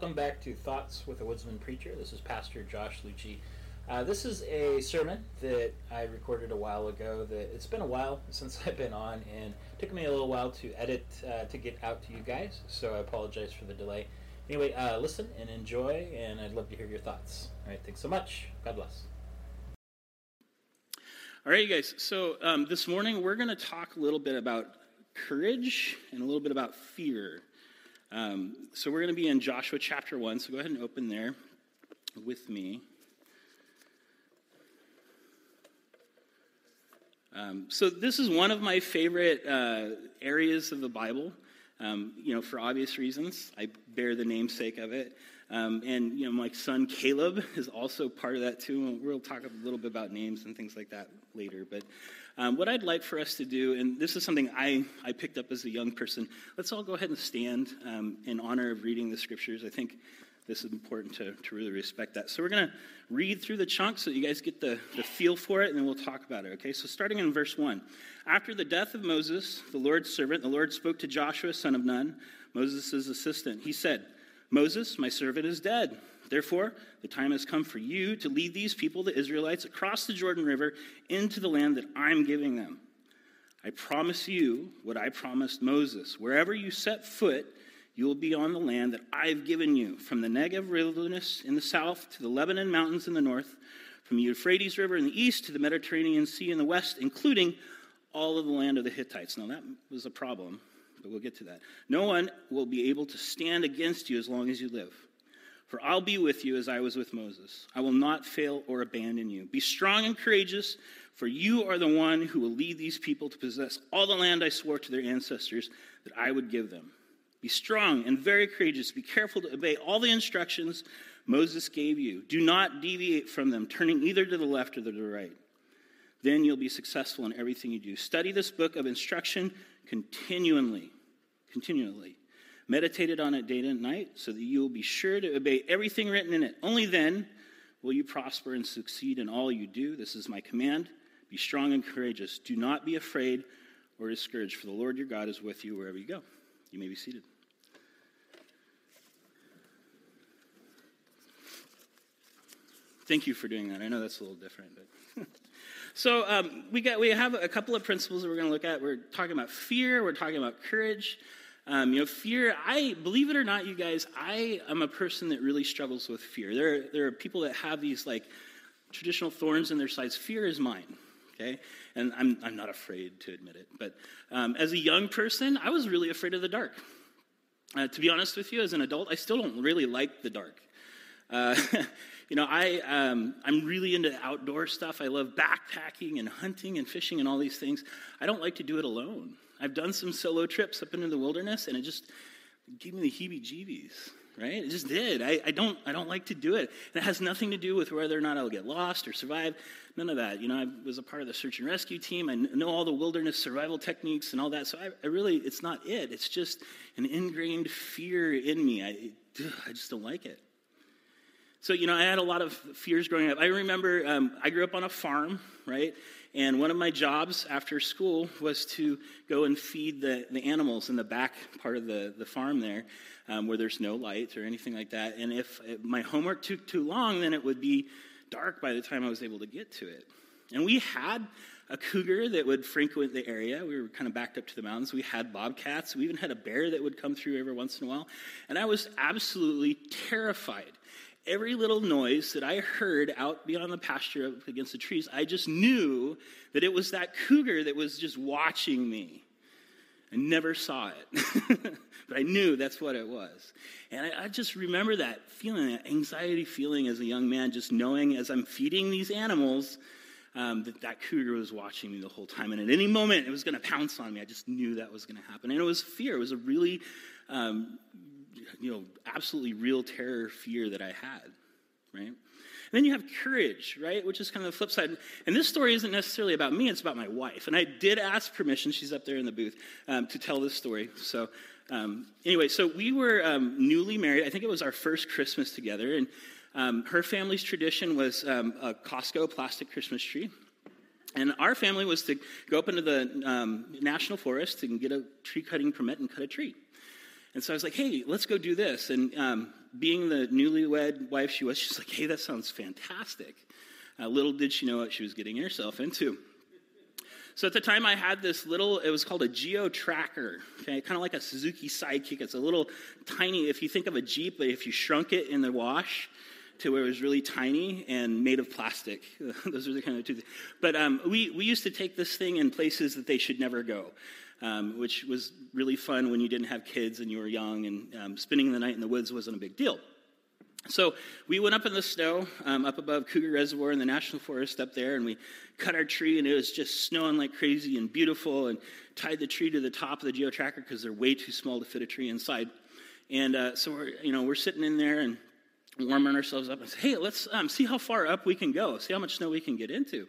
Welcome back to Thoughts with a Woodsman Preacher. This is Pastor Josh Lucci. Uh, this is a sermon that I recorded a while ago. That it's been a while since I've been on, and took me a little while to edit uh, to get out to you guys. So I apologize for the delay. Anyway, uh, listen and enjoy, and I'd love to hear your thoughts. All right, thanks so much. God bless. All right, you guys. So um, this morning we're going to talk a little bit about courage and a little bit about fear. Um, so we're going to be in Joshua chapter 1. So go ahead and open there with me. Um, so this is one of my favorite uh, areas of the Bible. Um, you know, for obvious reasons, I bear the namesake of it. Um, and, you know, my son Caleb is also part of that too. We'll talk a little bit about names and things like that later. But um, what I'd like for us to do, and this is something I, I picked up as a young person, let's all go ahead and stand um, in honor of reading the scriptures. I think this is important to, to really respect that. So we're going to read through the chunks so you guys get the, the feel for it, and then we'll talk about it, okay? So starting in verse 1. After the death of Moses, the Lord's servant, the Lord spoke to Joshua, son of Nun, Moses' assistant. He said, Moses, my servant, is dead. Therefore, the time has come for you to lead these people, the Israelites, across the Jordan River into the land that I'm giving them. I promise you what I promised Moses. Wherever you set foot, you will be on the land that I've given you, from the Negev wilderness in the south to the Lebanon mountains in the north, from the Euphrates River in the east to the Mediterranean Sea in the west, including all of the land of the Hittites. Now, that was a problem but we'll get to that. No one will be able to stand against you as long as you live. For I'll be with you as I was with Moses. I will not fail or abandon you. Be strong and courageous, for you are the one who will lead these people to possess all the land I swore to their ancestors that I would give them. Be strong and very courageous. Be careful to obey all the instructions Moses gave you. Do not deviate from them, turning either to the left or to the right. Then you'll be successful in everything you do. Study this book of instruction continually, continually. Meditated on it day and night so that you will be sure to obey everything written in it. Only then will you prosper and succeed in all you do. This is my command. Be strong and courageous. Do not be afraid or discouraged, for the Lord your God is with you wherever you go. You may be seated. Thank you for doing that. I know that's a little different, but. So um, we, got, we have a couple of principles that we're going to look at. We're talking about fear. We're talking about courage. Um, you know, fear, I believe it or not, you guys, I am a person that really struggles with fear. There, there are people that have these like traditional thorns in their sides. Fear is mine, okay? And I'm, I'm not afraid to admit it. But um, as a young person, I was really afraid of the dark. Uh, to be honest with you, as an adult, I still don't really like the dark. Uh, you know, I, um, I'm really into outdoor stuff. I love backpacking and hunting and fishing and all these things. I don't like to do it alone. I've done some solo trips up into the wilderness, and it just gave me the heebie-jeebies. Right? It just did. I, I, don't. I don't like to do it. And it has nothing to do with whether or not I'll get lost or survive. None of that. You know, I was a part of the search and rescue team. I know all the wilderness survival techniques and all that. So I, I really, it's not it. It's just an ingrained fear in me. I, I just don't like it. So, you know, I had a lot of fears growing up. I remember um, I grew up on a farm, right? And one of my jobs after school was to go and feed the, the animals in the back part of the, the farm there um, where there's no light or anything like that. And if my homework took too long, then it would be dark by the time I was able to get to it. And we had a cougar that would frequent the area. We were kind of backed up to the mountains. We had bobcats. We even had a bear that would come through every once in a while. And I was absolutely terrified every little noise that I heard out beyond the pasture up against the trees, I just knew that it was that cougar that was just watching me. I never saw it, but I knew that's what it was. And I, I, just remember that feeling, that anxiety feeling as a young man, just knowing as I'm feeding these animals um, that that cougar was watching me the whole time. And at any moment, it was going to pounce on me. I just knew that was going to happen. And it was fear. It was a really um, you know, absolutely real terror, fear that I had, right? And then you have courage, right? Which is kind of the flip side. And this story isn't necessarily about me, it's about my wife. And I did ask permission, she's up there in the booth, um, to tell this story. So, um, anyway, so we were um, newly married. I think it was our first Christmas together. And um, her family's tradition was um, a Costco plastic Christmas tree. And our family was to go up into the um, national forest and get a tree cutting permit and cut a tree. And so I was like, hey, let's go do this. And um, being the newlywed wife she was, she's like, hey, that sounds fantastic. Uh, little did she know what she was getting herself into. So at the time, I had this little, it was called a Geo Tracker, okay, kind of like a Suzuki Sidekick. It's a little tiny, if you think of a Jeep, but if you shrunk it in the wash to where it was really tiny and made of plastic. Those are the kind of two things. But um, we, we used to take this thing in places that they should never go. Um, which was really fun when you didn't have kids and you were young, and um, spending the night in the woods wasn't a big deal. So we went up in the snow, um, up above Cougar Reservoir in the National Forest up there, and we cut our tree, and it was just snowing like crazy and beautiful, and tied the tree to the top of the GeoTracker because they're way too small to fit a tree inside. And uh, so we're, you know, we're sitting in there and warming ourselves up. And say, hey, let's um, see how far up we can go, see how much snow we can get into.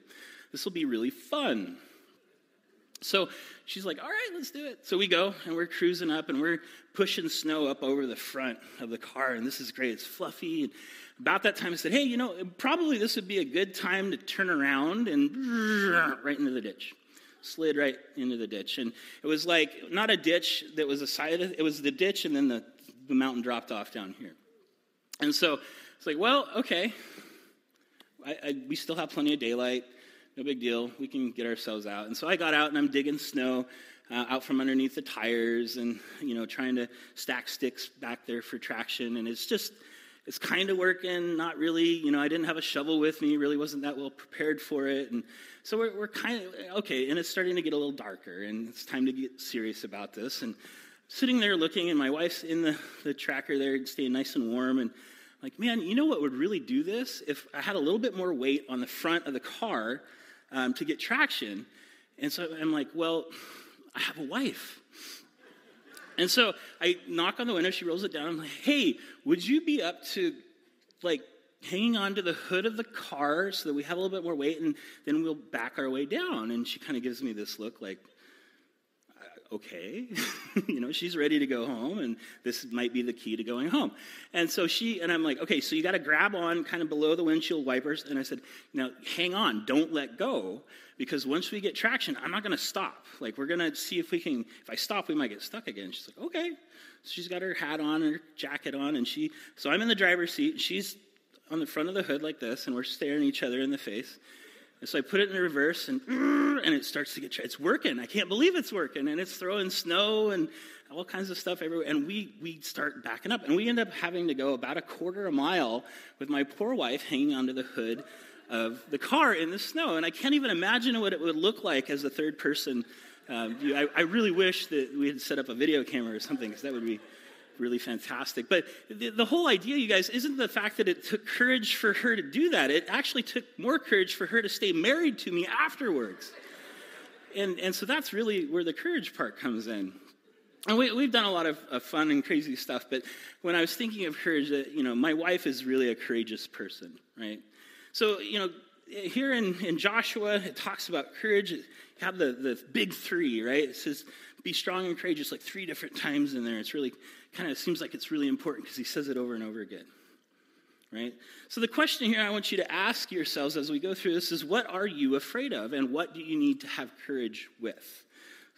This will be really fun. So she's like, all right, let's do it. So we go and we're cruising up and we're pushing snow up over the front of the car. And this is great. It's fluffy. And about that time, I said, hey, you know, probably this would be a good time to turn around and right into the ditch. Slid right into the ditch. And it was like not a ditch that was a side of it, was the ditch and then the, the mountain dropped off down here. And so it's like, well, okay. I, I, we still have plenty of daylight no big deal. We can get ourselves out. And so I got out and I'm digging snow uh, out from underneath the tires and, you know, trying to stack sticks back there for traction. And it's just, it's kind of working, not really. You know, I didn't have a shovel with me, really wasn't that well prepared for it. And so we're, we're kind of, okay, and it's starting to get a little darker and it's time to get serious about this. And sitting there looking, and my wife's in the, the tracker there, staying nice and warm. And like, man, you know what would really do this? If I had a little bit more weight on the front of the car um, to get traction. And so I'm like, well, I have a wife. And so I knock on the window, she rolls it down. I'm like, hey, would you be up to like hanging onto the hood of the car so that we have a little bit more weight and then we'll back our way down? And she kind of gives me this look like, okay, you know, she's ready to go home, and this might be the key to going home. And so she, and I'm like, okay, so you got to grab on kind of below the windshield wipers. And I said, now hang on, don't let go, because once we get traction, I'm not going to stop. Like, we're going to see if we can, if I stop, we might get stuck again. She's like, okay. So she's got her hat on, her jacket on, and she, so I'm in the driver's seat, she's on the front of the hood like this, and we're staring each other in the face. And so I put it in reverse, and and it starts to get. It's working. I can't believe it's working, and it's throwing snow and all kinds of stuff everywhere. And we we start backing up, and we end up having to go about a quarter of a mile with my poor wife hanging onto the hood of the car in the snow. And I can't even imagine what it would look like as a third person. Um, I, I really wish that we had set up a video camera or something, because that would be really fantastic. But the, the, whole idea, you guys, isn't the fact that it took courage for her to do that. It actually took more courage for her to stay married to me afterwards. And, and so that's really where the courage part comes in. And we, have done a lot of, of, fun and crazy stuff, but when I was thinking of courage, you know, my wife is really a courageous person, right? So, you know, here in, in Joshua, it talks about courage. You have the, the big three, right? It says, be strong and courageous like three different times in there. It's really kind of seems like it's really important because he says it over and over again. Right? So the question here I want you to ask yourselves as we go through this is what are you afraid of and what do you need to have courage with?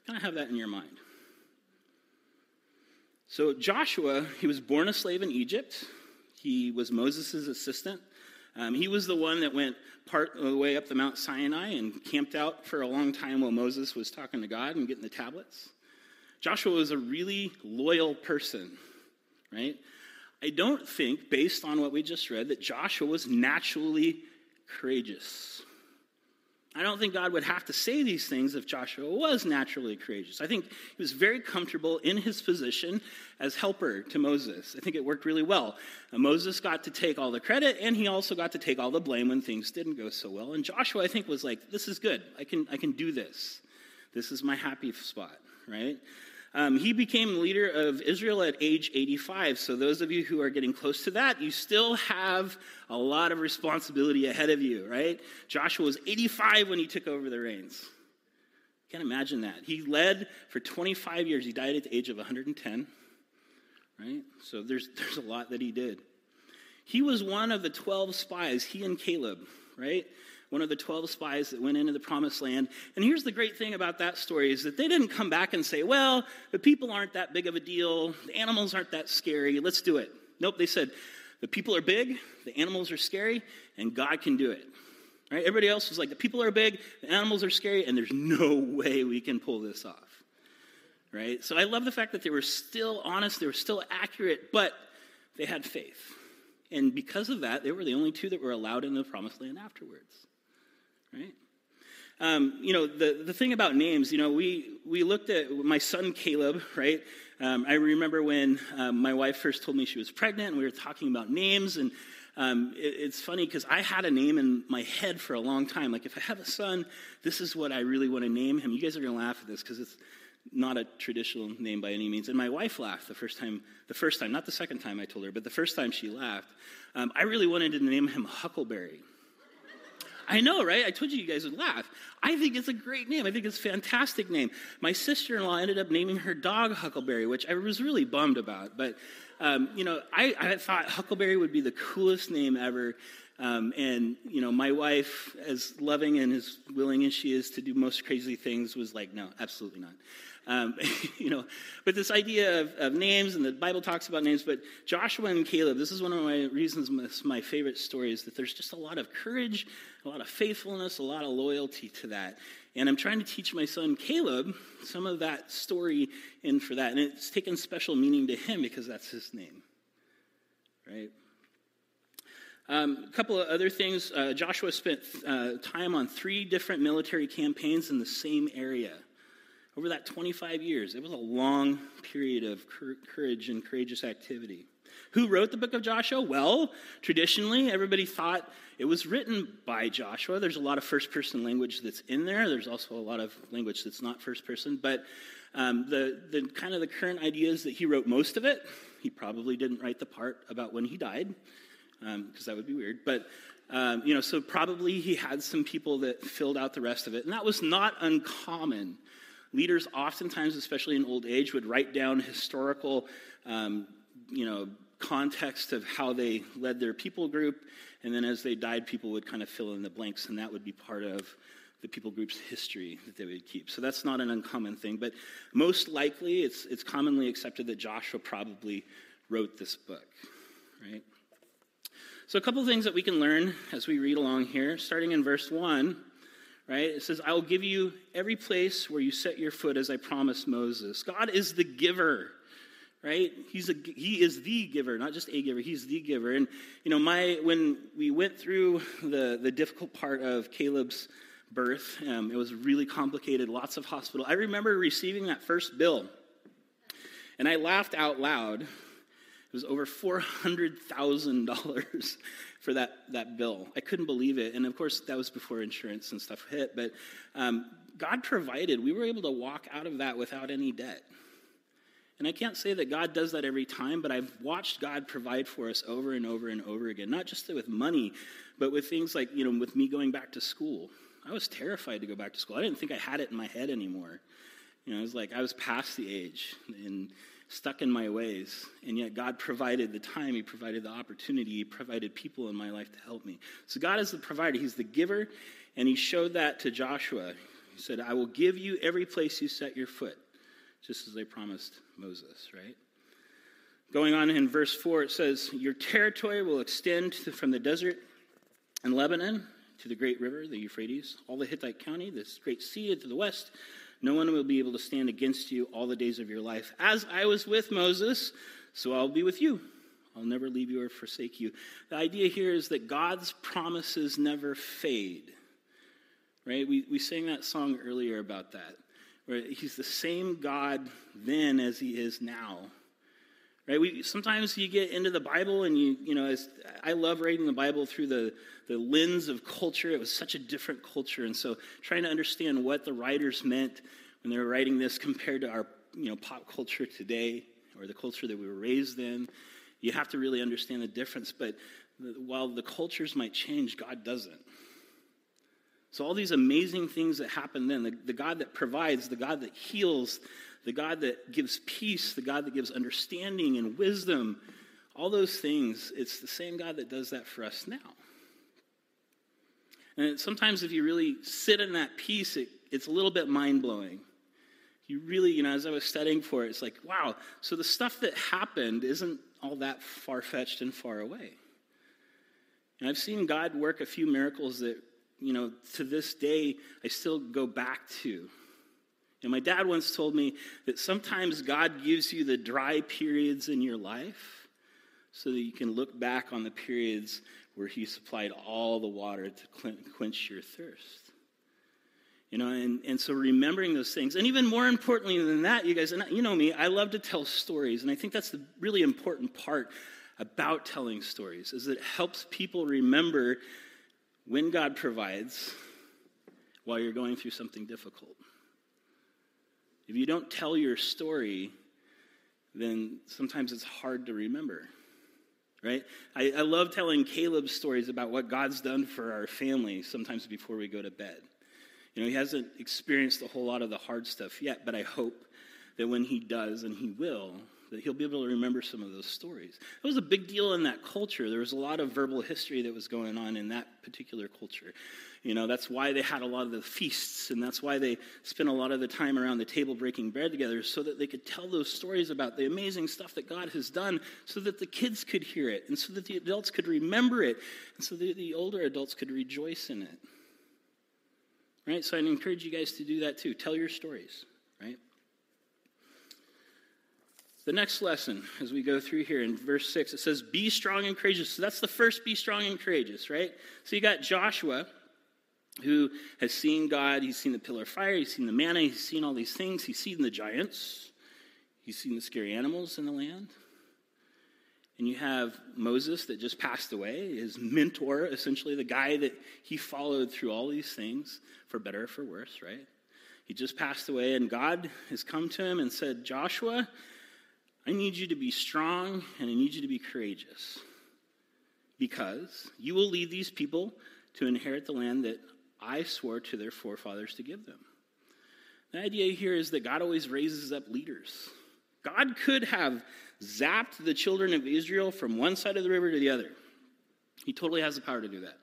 Kind of have that in your mind. So Joshua, he was born a slave in Egypt. He was Moses' assistant. Um, he was the one that went part of the way up the Mount Sinai and camped out for a long time while Moses was talking to God and getting the tablets. Joshua was a really loyal person, right? I don't think, based on what we just read, that Joshua was naturally courageous. I don't think God would have to say these things if Joshua was naturally courageous. I think he was very comfortable in his position as helper to Moses. I think it worked really well. And Moses got to take all the credit, and he also got to take all the blame when things didn't go so well. And Joshua, I think, was like, "This is good. I can, I can do this. This is my happy spot." Right? Um, he became leader of Israel at age 85. So, those of you who are getting close to that, you still have a lot of responsibility ahead of you, right? Joshua was 85 when he took over the reins. Can't imagine that. He led for 25 years. He died at the age of 110, right? So, there's, there's a lot that he did. He was one of the 12 spies, he and Caleb, right? One of the 12 spies that went into the promised land. And here's the great thing about that story is that they didn't come back and say, well, the people aren't that big of a deal, the animals aren't that scary, let's do it. Nope, they said the people are big, the animals are scary, and God can do it. Right? Everybody else was like, the people are big, the animals are scary, and there's no way we can pull this off. Right? So I love the fact that they were still honest, they were still accurate, but they had faith. And because of that, they were the only two that were allowed in the promised land afterwards. Right? Um, you know, the, the thing about names, you know, we, we looked at my son Caleb, right? Um, I remember when um, my wife first told me she was pregnant, and we were talking about names, and um, it, it's funny because I had a name in my head for a long time. Like, if I have a son, this is what I really want to name him. You guys are going to laugh at this because it's not a traditional name by any means. And my wife laughed the first time, the first time, not the second time I told her, but the first time she laughed. Um, I really wanted to name him Huckleberry. I know, right? I told you you guys would laugh. I think it's a great name. I think it's a fantastic name. My sister in law ended up naming her dog Huckleberry, which I was really bummed about. But, um, you know, I, I, thought Huckleberry would be the coolest name ever. Um, and, you know, my wife, as loving and as willing as she is to do most crazy things, was like, no, absolutely not. Um, you know, but this idea of, of, names, and the Bible talks about names, but Joshua and Caleb, this is one of my reasons, my favorite story is that there's just a lot of courage, a lot of faithfulness, a lot of loyalty to that. And I'm trying to teach my son Caleb some of that story in for that. And it's taken special meaning to him because that's his name, right? Um, a couple of other things. Uh, Joshua spent uh, time on three different military campaigns in the same area over that 25 years. It was a long period of courage and courageous activity. Who wrote the book of Joshua? Well, traditionally, everybody thought it was written by Joshua. There's a lot of first person language that's in there. There's also a lot of language that's not first person. But um, the, the kind of the current idea is that he wrote most of it. He probably didn't write the part about when he died, because um, that would be weird. But um, you know, so probably he had some people that filled out the rest of it, and that was not uncommon leaders oftentimes, especially in old age, would write down historical, um, you know, context of how they led their people group, and then as they died, people would kind of fill in the blanks, and that would be part of the people group's history that they would keep. So that's not an uncommon thing, but most likely it's, it's commonly accepted that Joshua probably wrote this book, right? So, a couple of things that we can learn as we read along here, starting in verse 1 right? It says, I will give you every place where you set your foot as I promised Moses. God is the giver, right? He's a, he is the giver, not just a giver, he's the giver. And, you know, my, when we went through the, the difficult part of Caleb's birth, um, it was really complicated, lots of hospital. I remember receiving that first bill, and I laughed out loud. It was over $400,000 for that, that bill. I couldn't believe it. And of course, that was before insurance and stuff hit. But um, God provided. We were able to walk out of that without any debt. And I can't say that God does that every time, but I've watched God provide for us over and over and over again, not just with money, but with things like, you know, with me going back to school. I was terrified to go back to school. I didn't think I had it in my head anymore. You know, I was like, I was past the age. And stuck in my ways. And yet God provided the time, He provided the opportunity, He provided people in my life to help me. So God is the provider, He's the giver, and He showed that to Joshua. He said, I will give you every place you set your foot, just as they promised Moses, right? Going on in verse 4, it says, Your territory will extend from the desert and Lebanon to the great river, the Euphrates, all the Hittite country, this great sea to the west, no one will be able to stand against you all the days of your life. As I was with Moses, so I'll be with you. I'll never leave you or forsake you. The idea here is that God's promises never fade. Right? We, we sang that song earlier about that, where He's the same God then as He is now. Right? We, sometimes you get into the Bible and you, you know, as, I love reading the Bible through the, the lens of culture. It was such a different culture. And so trying to understand what the writers meant when they were writing this compared to our, you know, pop culture today or the culture that we were raised in, you have to really understand the difference. But while the cultures might change, God doesn't. So all these amazing things that happen then, the, the God that provides, the God that heals, the God that gives peace, the God that gives understanding and wisdom, all those things, it's the same God that does that for us now. And sometimes if you really sit in that peace, it, it's a little bit mind blowing. You really, you know, as I was studying for it, it's like, wow, so the stuff that happened isn't all that far fetched and far away. And I've seen God work a few miracles that, you know, to this day I still go back to. And my dad once told me that sometimes God gives you the dry periods in your life so that you can look back on the periods where He supplied all the water to quench your thirst. You know, and, and so remembering those things. And even more importantly than that, you guys, and you know me, I love to tell stories. And I think that's the really important part about telling stories, is that it helps people remember when God provides while you're going through something difficult. If you don't tell your story, then sometimes it's hard to remember. Right? I, I love telling Caleb's stories about what God's done for our family sometimes before we go to bed. You know, he hasn't experienced a whole lot of the hard stuff yet, but I hope that when he does, and he will, that he'll be able to remember some of those stories. It was a big deal in that culture. There was a lot of verbal history that was going on in that particular culture. You know, that's why they had a lot of the feasts, and that's why they spent a lot of the time around the table breaking bread together, so that they could tell those stories about the amazing stuff that God has done, so that the kids could hear it, and so that the adults could remember it, and so that the older adults could rejoice in it. Right? So I'd encourage you guys to do that too. Tell your stories, right? The next lesson, as we go through here in verse 6, it says, Be strong and courageous. So that's the first be strong and courageous, right? So you got Joshua, who has seen God. He's seen the pillar of fire. He's seen the manna. He's seen all these things. He's seen the giants. He's seen the scary animals in the land. And you have Moses that just passed away, his mentor, essentially the guy that he followed through all these things, for better or for worse, right? He just passed away, and God has come to him and said, Joshua, I need you to be strong and I need you to be courageous because you will lead these people to inherit the land that I swore to their forefathers to give them. The idea here is that God always raises up leaders. God could have zapped the children of Israel from one side of the river to the other. He totally has the power to do that.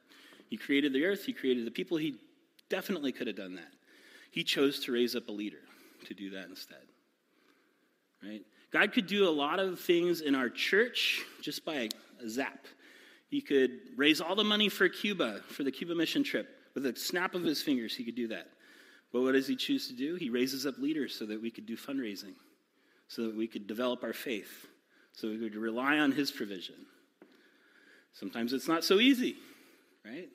He created the earth, He created the people. He definitely could have done that. He chose to raise up a leader to do that instead. Right? God could do a lot of things in our church just by a zap. He could raise all the money for Cuba, for the Cuba mission trip. With a snap of his fingers, he could do that. But what does he choose to do? He raises up leaders so that we could do fundraising, so that we could develop our faith, so we could rely on his provision. Sometimes it's not so easy, right?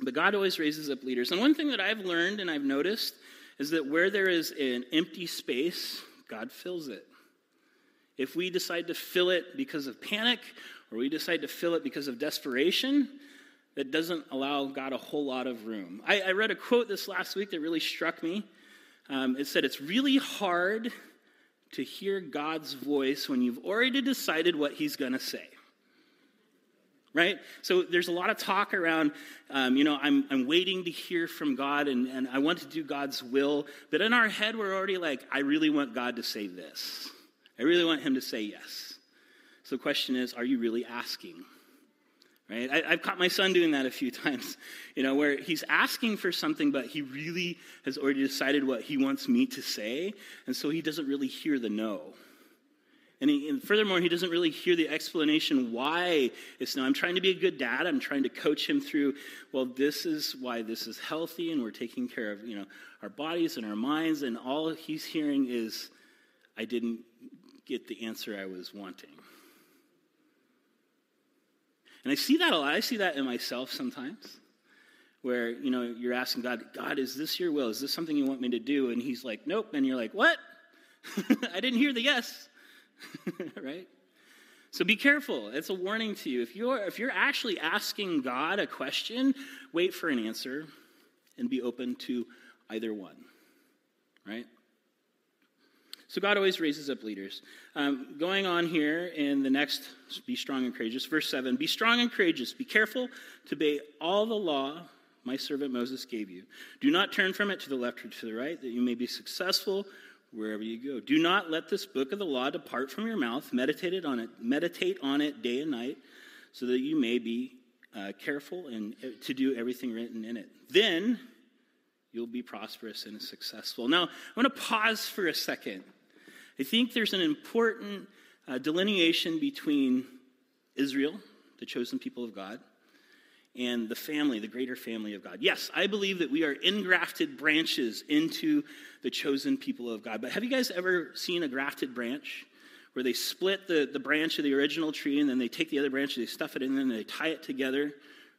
But God always raises up leaders. And one thing that I've learned and I've noticed is that where there is an empty space, God fills it. If we decide to fill it because of panic or we decide to fill it because of desperation, that doesn't allow God a whole lot of room. I, I read a quote this last week that really struck me. Um, it said, It's really hard to hear God's voice when you've already decided what He's going to say right? So there's a lot of talk around, um, you know, I'm, I'm waiting to hear from God and, and I want to do God's will. But in our head, we're already like, I really want God to say this. I really want Him to say yes. So the question is, are you really asking? Right? I, have caught my son doing that a few times, you know, where he's asking for something, but he really has already decided what he wants me to say, and so he doesn't really hear the no. And, he, and, furthermore, he doesn't really hear the explanation why it's no. I'm trying to be a good dad. I'm trying to coach him through, well, this is why this is healthy, and we're taking care of, you know, our bodies and our minds. And all he's hearing is, I didn't get the answer I was wanting. And I see that a lot. I see that in myself sometimes, where, you know, you're asking God, God, is this your will? Is this something you want me to do? And he's like, nope. And you're like, what? I didn't hear the yes. right? So be careful. It's a warning to you. If you're, if you're actually asking God a question, wait for an answer and be open to either one, right? So God always raises up leaders. Um, going on here in the next, be strong and courageous, verse 7 Be strong and courageous. Be careful to obey all the law my servant Moses gave you. Do not turn from it to the left or to the right, that you may be successful wherever you go. Do not let this book of the law depart from your mouth. Meditate on it. Meditate on it day and night, so that you may be uh, careful and uh, to do everything written in it. Then you'll be prosperous and successful. Now, I want to pause for a second. I think there's an important uh, delineation between Israel, the chosen people of God, and the family, the greater family of God. Yes, I believe that we are engrafted branches into the chosen people of God. But have you guys ever seen a grafted branch? Where they split the, the branch of the original tree and then they take the other branch, they stuff it in, and then they tie it together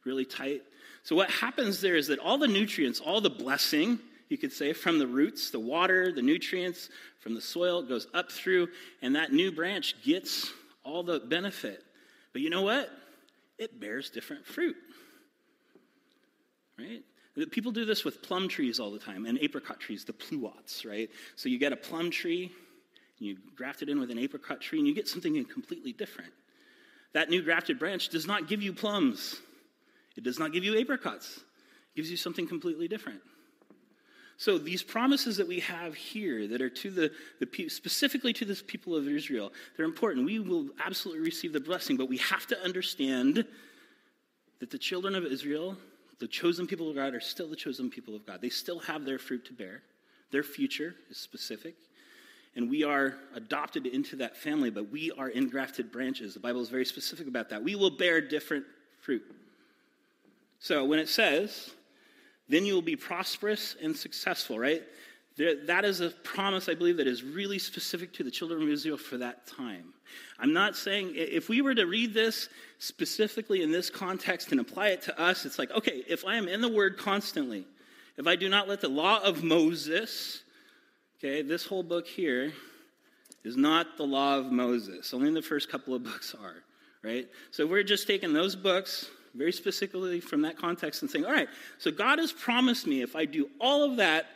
really tight. So, what happens there is that all the nutrients, all the blessing, you could say, from the roots, the water, the nutrients, from the soil, goes up through, and that new branch gets all the benefit. But you know what? It bears different fruit right? People do this with plum trees all the time and apricot trees, the pluots, right? So you get a plum tree, you graft it in with an apricot tree, and you get something completely different. That new grafted branch does not give you plums. It does not give you apricots. It gives you something completely different. So these promises that we have here that are to the, the specifically to this people of Israel, they're important. We will absolutely receive the blessing, but we have to understand that the children of Israel the chosen people of God are still the chosen people of God. They still have their fruit to bear. Their future is specific. And we are adopted into that family, but we are engrafted branches. The Bible is very specific about that. We will bear different fruit. So when it says, then you will be prosperous and successful, right? There, that is a promise, I believe, that is really specific to the children of Israel for that time. I'm not saying, if we were to read this specifically in this context and apply it to us, it's like, okay, if I am in the Word constantly, if I do not let the law of Moses, okay, this whole book here is not the law of Moses. Only the first couple of books are, right? So we're just taking those books very specifically from that context and saying, all right, so God has promised me if I do all of that,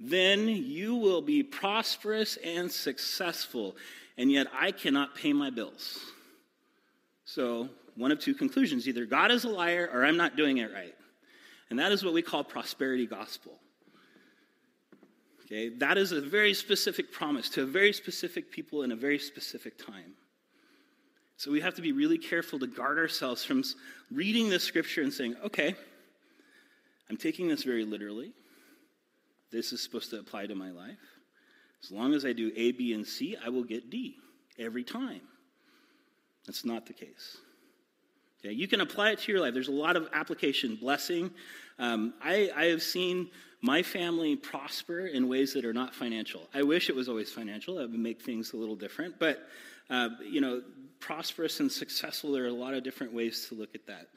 then you will be prosperous and successful. And yet I cannot pay my bills. So, one of two conclusions either God is a liar or I'm not doing it right. And that is what we call prosperity gospel. Okay, that is a very specific promise to a very specific people in a very specific time. So we have to be really careful to guard ourselves from reading the scripture and saying, okay, I'm taking this very literally this is supposed to apply to my life. As long as I do A, B, and C, I will get D every time. That's not the case. Okay, you can apply it to your life. There's a lot of application, blessing. Um, I, I have seen my family prosper in ways that are not financial. I wish it was always financial. That would make things a little different. But, uh, you know, prosperous and successful, there are a lot of different ways to look at that.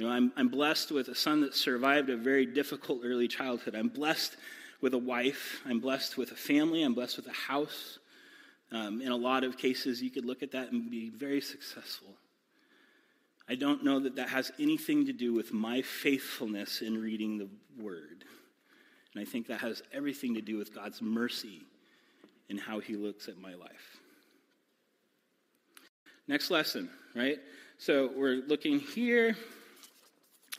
You know, I'm, I'm blessed with a son that survived a very difficult early childhood. I'm blessed with a wife. I'm blessed with a family. I'm blessed with a house. Um, in a lot of cases, you could look at that and be very successful. I don't know that that has anything to do with my faithfulness in reading the Word. And I think that has everything to do with God's mercy in how He looks at my life. Next lesson, right? So we're looking here.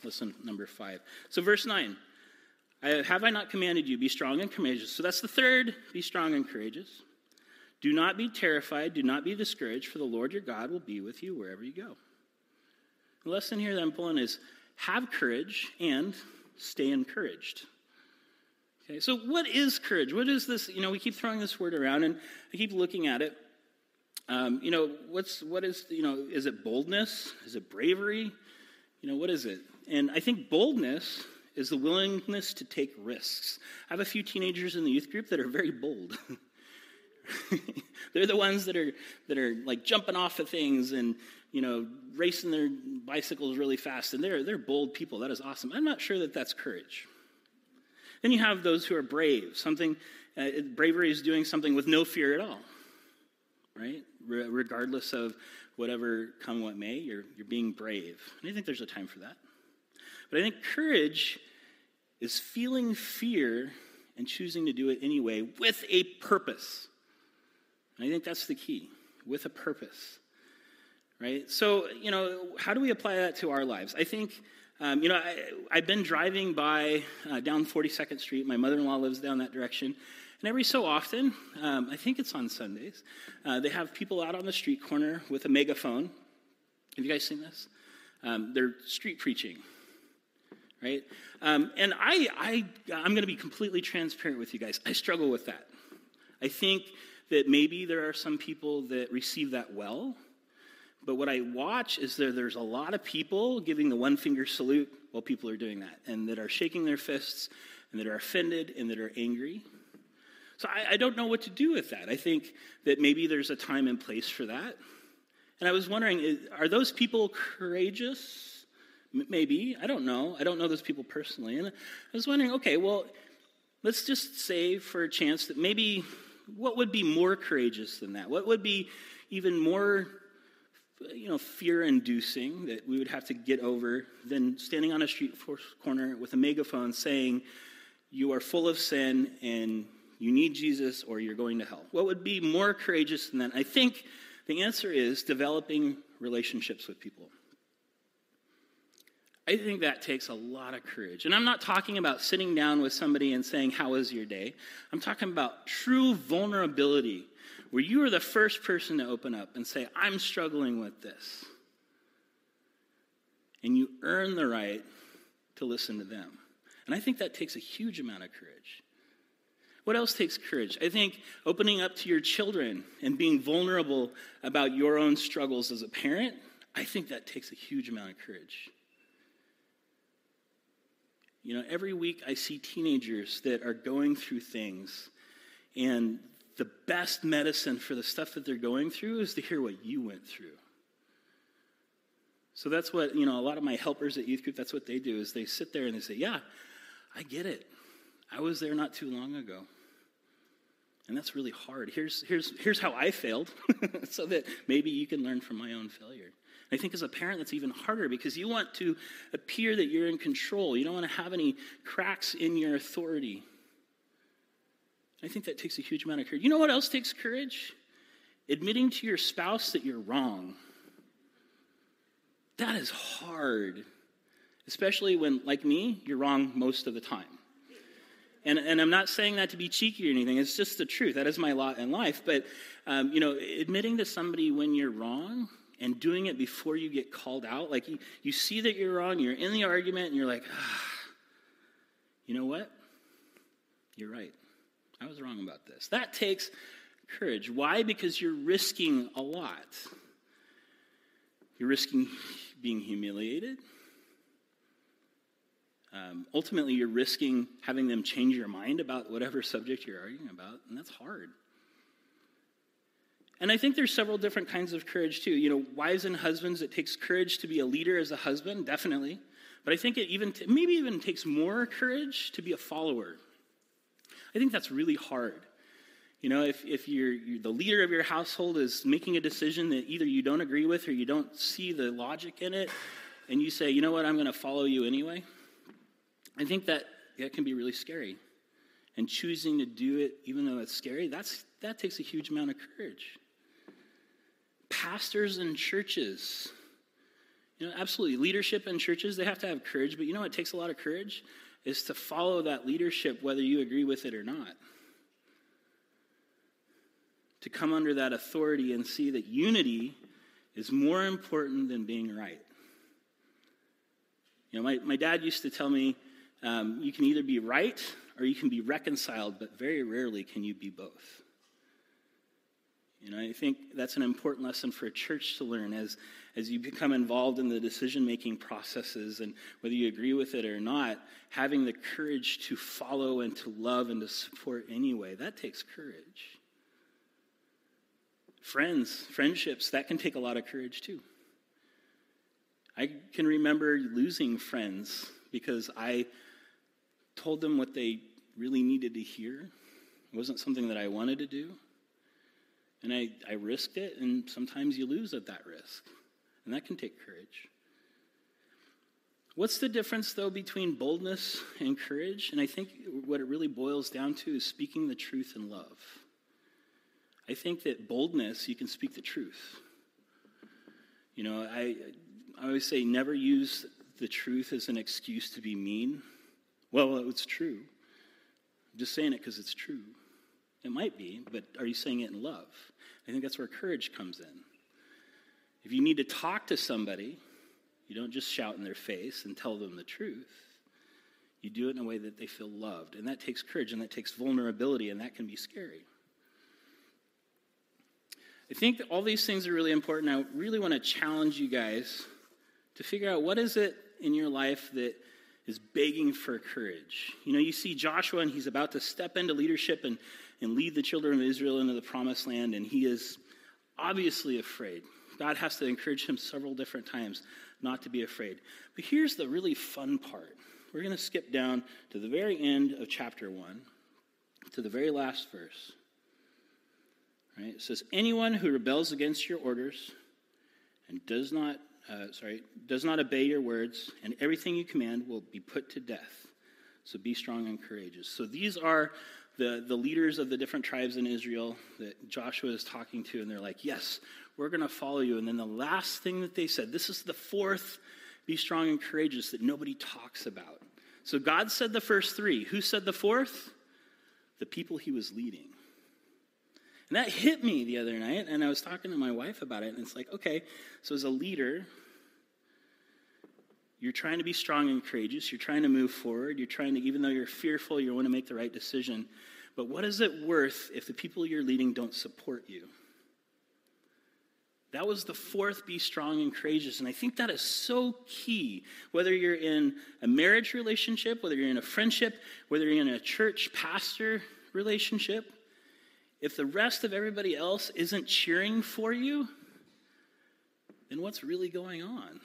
Listen, number five. So, verse 9 Have I not commanded you, be strong and courageous? So, that's the third be strong and courageous. Do not be terrified, do not be discouraged, for the Lord your God will be with you wherever you go. The lesson here that I'm pulling is have courage and stay encouraged. Okay, so what is courage? What is this? You know, we keep throwing this word around and I keep looking at it. Um, you know, what's what is you know, is it boldness? Is it bravery? You know, what is it? And I think boldness is the willingness to take risks. I have a few teenagers in the youth group that are very bold. They're the ones that are that are like jumping off of things and you know racing their bicycles really fast, and they're they're bold people. That is awesome. I'm not sure that that's courage. Then you have those who are brave. Something uh, bravery is doing something with no fear at all, right? Re- regardless of whatever come what may, you're you're being brave. And I think there's a time for that. But I think courage is feeling fear and choosing to do it anyway with a purpose. And I think that's the key with a purpose. Right? So, you know, how do we apply that to our lives? I think, um, you know, I, have been driving by uh, down 42nd Street. My mother in law lives down that direction. And every so often, um, I think it's on Sundays, uh, they have people out on the street corner with a megaphone. Have you guys seen this? Um, they're street preaching right? Um, and I, I, I'm going to be completely transparent with you guys. I struggle with that. I think that maybe there are some people that receive that well. But what I watch is that there's a lot of people giving the one finger salute while people are doing that, and that are shaking their fists, and that are offended, and that are angry. So I, I don't know what to do with that. I think that maybe there's a time and place for that. And I was wondering, are those people courageous? Maybe. I don't know. I don't know those people personally. And I was wondering, okay, well, let's just say for a chance that maybe what would be more courageous than that? What would be even more you know, fear inducing that we would have to get over than standing on a street corner with a megaphone saying, You are full of sin and you need Jesus or you're going to hell. What would be more courageous than that? I think the answer is developing relationships with people. I think that takes a lot of courage. And I'm not talking about sitting down with somebody and saying, How was your day? I'm talking about true vulnerability where you are the first person to open up and say, I'm struggling with this. And you earn the right to listen to them. And I think that takes a huge amount of courage. What else takes courage? I think opening up to your children and being vulnerable about your own struggles as a parent, I think that takes a huge amount of courage. You know, every week I see teenagers that are going through things and the best medicine for the stuff that they're going through is to hear what you went through. So that's what, you know, a lot of my helpers at youth group, that's what they do is they sit there and they say, Yeah, I get it. I was there not too long ago. And that's really hard. Here's, here's, here's how I failed, so that maybe you can learn from my own failure. I think as a parent, that's even harder because you want to appear that you're in control. You don't want to have any cracks in your authority. I think that takes a huge amount of courage. You know what else takes courage? Admitting to your spouse that you're wrong. That is hard, especially when, like me, you're wrong most of the time. And, and I'm not saying that to be cheeky or anything, it's just the truth. That is my lot in life. But, um, you know, admitting to somebody when you're wrong and doing it before you get called out, like you, you see that you're wrong, you're in the argument, and you're like, ah, you know what? You're right. I was wrong about this. That takes courage. Why? Because you're risking a lot. You're risking being humiliated. Um, ultimately, you're risking having them change your mind about whatever subject you're arguing about, and that's hard. And I think there's several different kinds of courage too. You know, wives and husbands, it takes courage to be a leader as a husband, definitely. But I think it even t- maybe even takes more courage to be a follower I think that's really hard. You know, if, if you're, you're, the leader of your household is making a decision that either you don't agree with or you don't see the logic in it, and you say, you know what, I'm going to follow you anyway, I think that that can be really scary. And choosing to do it, even though it's scary, that's, that takes a huge amount of courage. Pastors and churches, you know, absolutely. Leadership in churches, they have to have courage, but you know what takes a lot of courage? is to follow that leadership whether you agree with it or not. To come under that authority and see that unity is more important than being right. You know, my, my dad used to tell me um, you can either be right or you can be reconciled, but very rarely can you be both. You know, I think that's an important lesson for a church to learn as, as you become involved in the decision making processes and whether you agree with it or not, having the courage to follow and to love and to support anyway, that takes courage. Friends, friendships, that can take a lot of courage too. I can remember losing friends because I told them what they really needed to hear. It wasn't something that I wanted to do. And I, I risked it, and sometimes you lose at that risk. And that can take courage. What's the difference, though, between boldness and courage? And I think what it really boils down to is speaking the truth in love. I think that boldness, you can speak the truth. You know, I, I always say never use the truth as an excuse to be mean. Well, it's true. I'm just saying it because it's true. It might be, but are you saying it in love? I think that's where courage comes in. If you need to talk to somebody, you don't just shout in their face and tell them the truth. You do it in a way that they feel loved. And that takes courage and that takes vulnerability, and that can be scary. I think that all these things are really important. I really want to challenge you guys to figure out what is it in your life that is begging for courage. You know, you see Joshua, and he's about to step into leadership and, and lead the children of Israel into the promised land, and he is obviously afraid. God has to encourage him several different times not to be afraid. But here's the really fun part. We're going to skip down to the very end of chapter 1, to the very last verse. Right? It says, Anyone who rebels against your orders and does not uh, sorry, does not obey your words, and everything you command will be put to death. So be strong and courageous. So these are the, the leaders of the different tribes in Israel that Joshua is talking to, and they're like, Yes, we're going to follow you. And then the last thing that they said, this is the fourth be strong and courageous that nobody talks about. So God said the first three. Who said the fourth? The people he was leading. And that hit me the other night, and I was talking to my wife about it, and it's like, okay, so as a leader, you're trying to be strong and courageous, you're trying to move forward, you're trying to, even though you're fearful, you want to make the right decision. But what is it worth if the people you're leading don't support you? That was the fourth be strong and courageous. And I think that is so key. Whether you're in a marriage relationship, whether you're in a friendship, whether you're in a church pastor relationship, if the rest of everybody else isn't cheering for you, then what's really going on?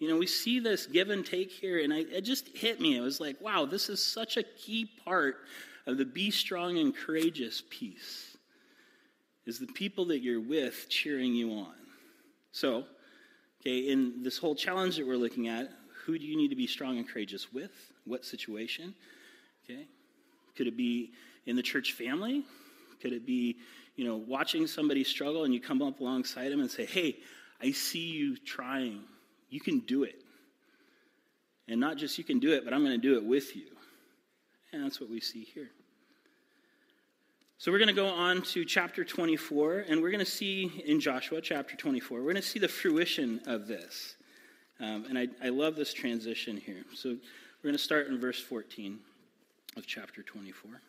You know, we see this give and take here, and I, it just hit me. It was like, wow, this is such a key part of the be strong and courageous piece. Is the people that you're with cheering you on? So, okay, in this whole challenge that we're looking at, who do you need to be strong and courageous with? What situation? Okay, could it be in the church family? Could it be, you know, watching somebody struggle and you come up alongside them and say, hey, I see you trying. You can do it. And not just you can do it, but I'm going to do it with you. And that's what we see here. So we're going to go on to chapter 24, and we're going to see in Joshua chapter 24, we're going to see the fruition of this. Um, and I, I love this transition here. So we're going to start in verse 14 of chapter 24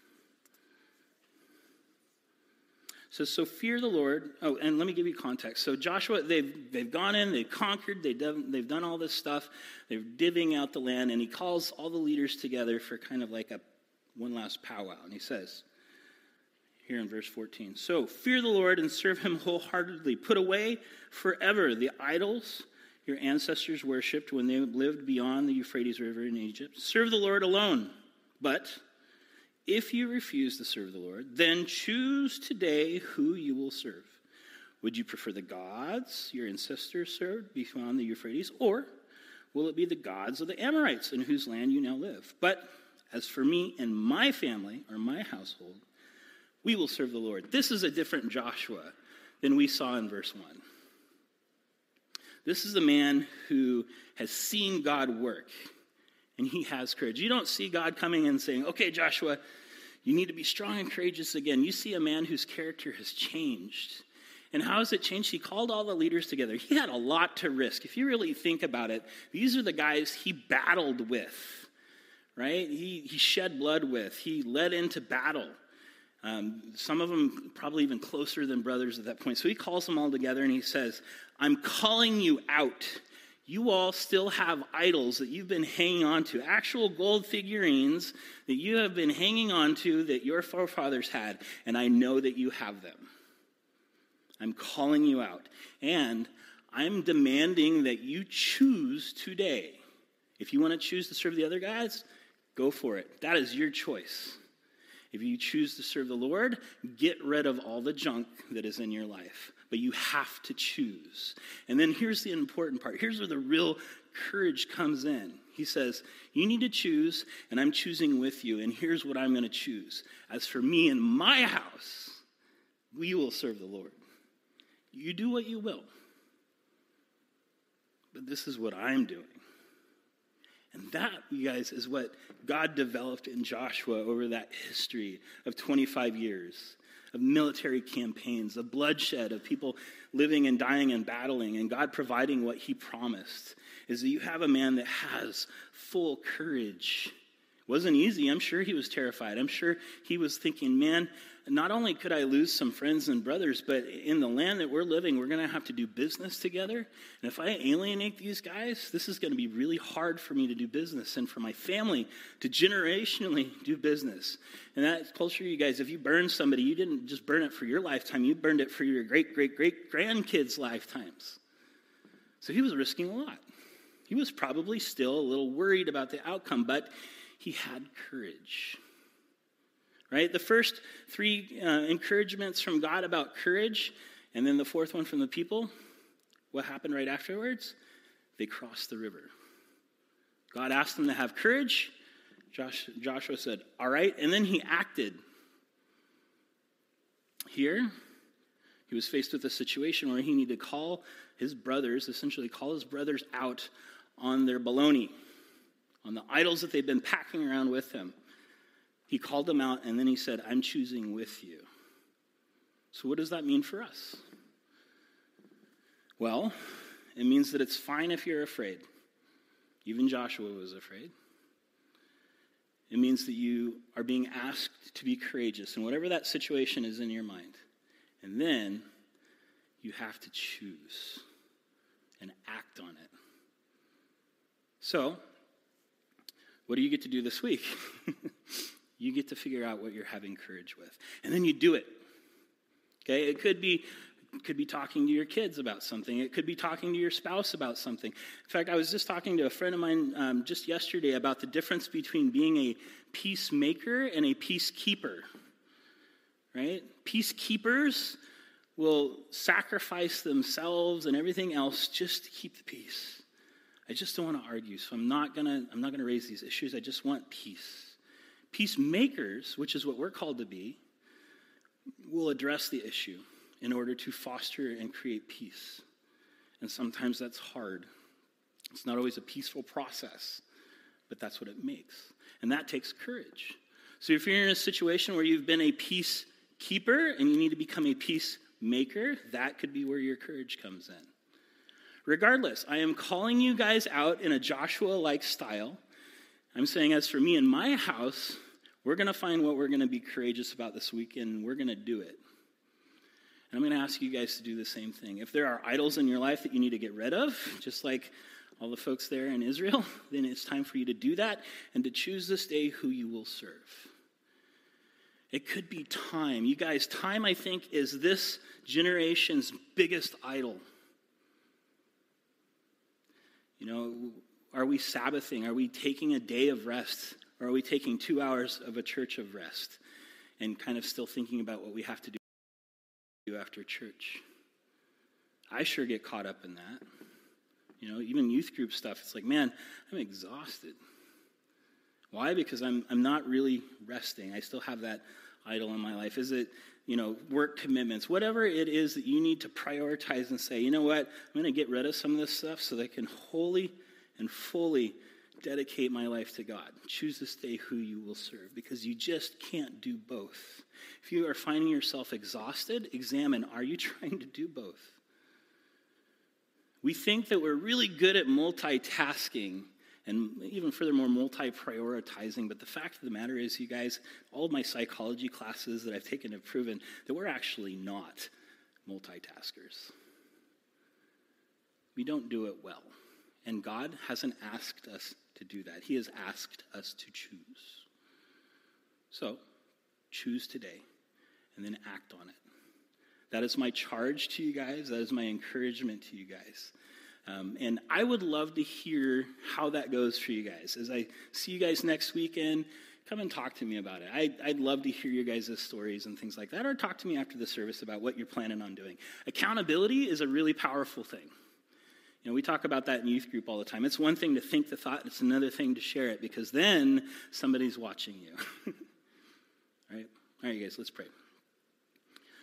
says, So fear the Lord. Oh, and let me give you context. So Joshua, they've, they've gone in, they've conquered, they've done, they've done all this stuff. They're divvying out the land, and he calls all the leaders together for kind of like a one last powwow. And he says, here in verse 14, So fear the Lord and serve him wholeheartedly. Put away forever the idols your ancestors worshipped when they lived beyond the Euphrates River in Egypt. Serve the Lord alone. But if you refuse to serve the Lord, then choose today who you will serve. Would you prefer the gods your ancestors served beyond the Euphrates, or will it be the gods of the Amorites in whose land you now live? But as for me and my family, or my household, we will serve the Lord. This is a different Joshua than we saw in verse 1. This is a man who has seen God work and he has courage. You don't see God coming and saying, Okay, Joshua, you need to be strong and courageous again. You see a man whose character has changed. And how has it changed? He called all the leaders together. He had a lot to risk. If you really think about it, these are the guys he battled with, right? He, he shed blood with, he led into battle. Um, some of them probably even closer than brothers at that point. So he calls them all together and he says, I'm calling you out you all still have idols that you've been hanging on to, actual gold figurines that you have been hanging on to that your forefathers had, and I know that you have them. I'm calling you out. And I'm demanding that you choose today. If you want to choose to serve the other guys, go for it. That is your choice. If you choose to serve the Lord, get rid of all the junk that is in your life but you have to choose. And then here's the important part. Here's where the real courage comes in. He says, You need to choose, and I'm choosing with you, and here's what I'm going to choose. As for me and my house, we will serve the Lord. You do what you will. But this is what I'm doing. And that, you guys, is what God developed in Joshua over that history of 25 years of military campaigns, of bloodshed, of people living and dying and battling, and God providing what He promised, is that you have a man that has full courage wasn't easy. I'm sure he was terrified. I'm sure he was thinking, man, not only could I lose some friends and brothers, but in the land that we're living, we're going to have to do business together. And if I alienate these guys, this is going to be really hard for me to do business and for my family to generationally do business. And that culture, you guys, if you burn somebody, you didn't just burn it for your lifetime, you burned it for your great, great, great grandkids' lifetimes. So he was risking a lot. He was probably still a little worried about the outcome, but he had courage. Right? The first three uh, encouragements from God about courage, and then the fourth one from the people, what happened right afterwards? They crossed the river. God asked them to have courage. Josh, Joshua said, All right. And then he acted. Here, he was faced with a situation where he needed to call his brothers, essentially call his brothers out on their baloney on the idols that they've been packing around with him. He called them out and then he said, I'm choosing with you. So, what does that mean for us? Well, it means that it's fine if you're afraid. Even Joshua was afraid. It means that you are being asked to be courageous in whatever that situation is in your mind. And then you have to choose and act on it. So, what do you get to do this week? you get to figure out what you're having courage with. And then you do it. Okay? It could be could be talking to your kids about something. It could be talking to your spouse about something. In fact, I was just talking to a friend of mine um, just yesterday about the difference between being a peacemaker and a peacekeeper. Right? Peacekeepers will sacrifice themselves and everything else just to keep the peace. I just don't want to argue, so I'm not gonna I'm not gonna raise these issues. I just want peace. Peacemakers, which is what we're called to be, will address the issue in order to foster and create peace. And sometimes that's hard. It's not always a peaceful process, but that's what it makes. And that takes courage. So if you're in a situation where you've been a peacekeeper and you need to become a peacemaker, that could be where your courage comes in. Regardless, I am calling you guys out in a Joshua like style. I'm saying, as for me and my house, we're going to find what we're going to be courageous about this week, and we're going to do it. And I'm going to ask you guys to do the same thing. If there are idols in your life that you need to get rid of, just like all the folks there in Israel, then it's time for you to do that and to choose this day who you will serve. It could be time. You guys, time, I think, is this generation's biggest idol. You know, are we Sabbathing? Are we taking a day of rest? Or are we taking two hours of a church of rest and kind of still thinking about what we have to do after church? I sure get caught up in that. You know, even youth group stuff, it's like, man, I'm exhausted. Why? Because I'm, I'm not really resting. I still have that idol in my life. Is it you know, work commitments, whatever it is that you need to prioritize and say, you know what, I'm going to get rid of some of this stuff so that I can wholly and fully dedicate my life to God. Choose this day who you will serve because you just can't do both. If you are finding yourself exhausted, examine are you trying to do both? We think that we're really good at multitasking and even furthermore, multi prioritizing. But the fact of the matter is, you guys, all my psychology classes that I've taken have proven that we're actually not multitaskers. We don't do it well. And God hasn't asked us to do that, He has asked us to choose. So, choose today and then act on it. That is my charge to you guys. That is my encouragement to you guys. Um, and I would love to hear how that goes for you guys. As I see you guys next weekend, come and talk to me about it. I, I'd love to hear your guys' stories and things like that, or talk to me after the service about what you're planning on doing. Accountability is a really powerful thing. You know, we talk about that in youth group all the time. It's one thing to think the thought, it's another thing to share it because then somebody's watching you. all right? All right, you guys, let's pray.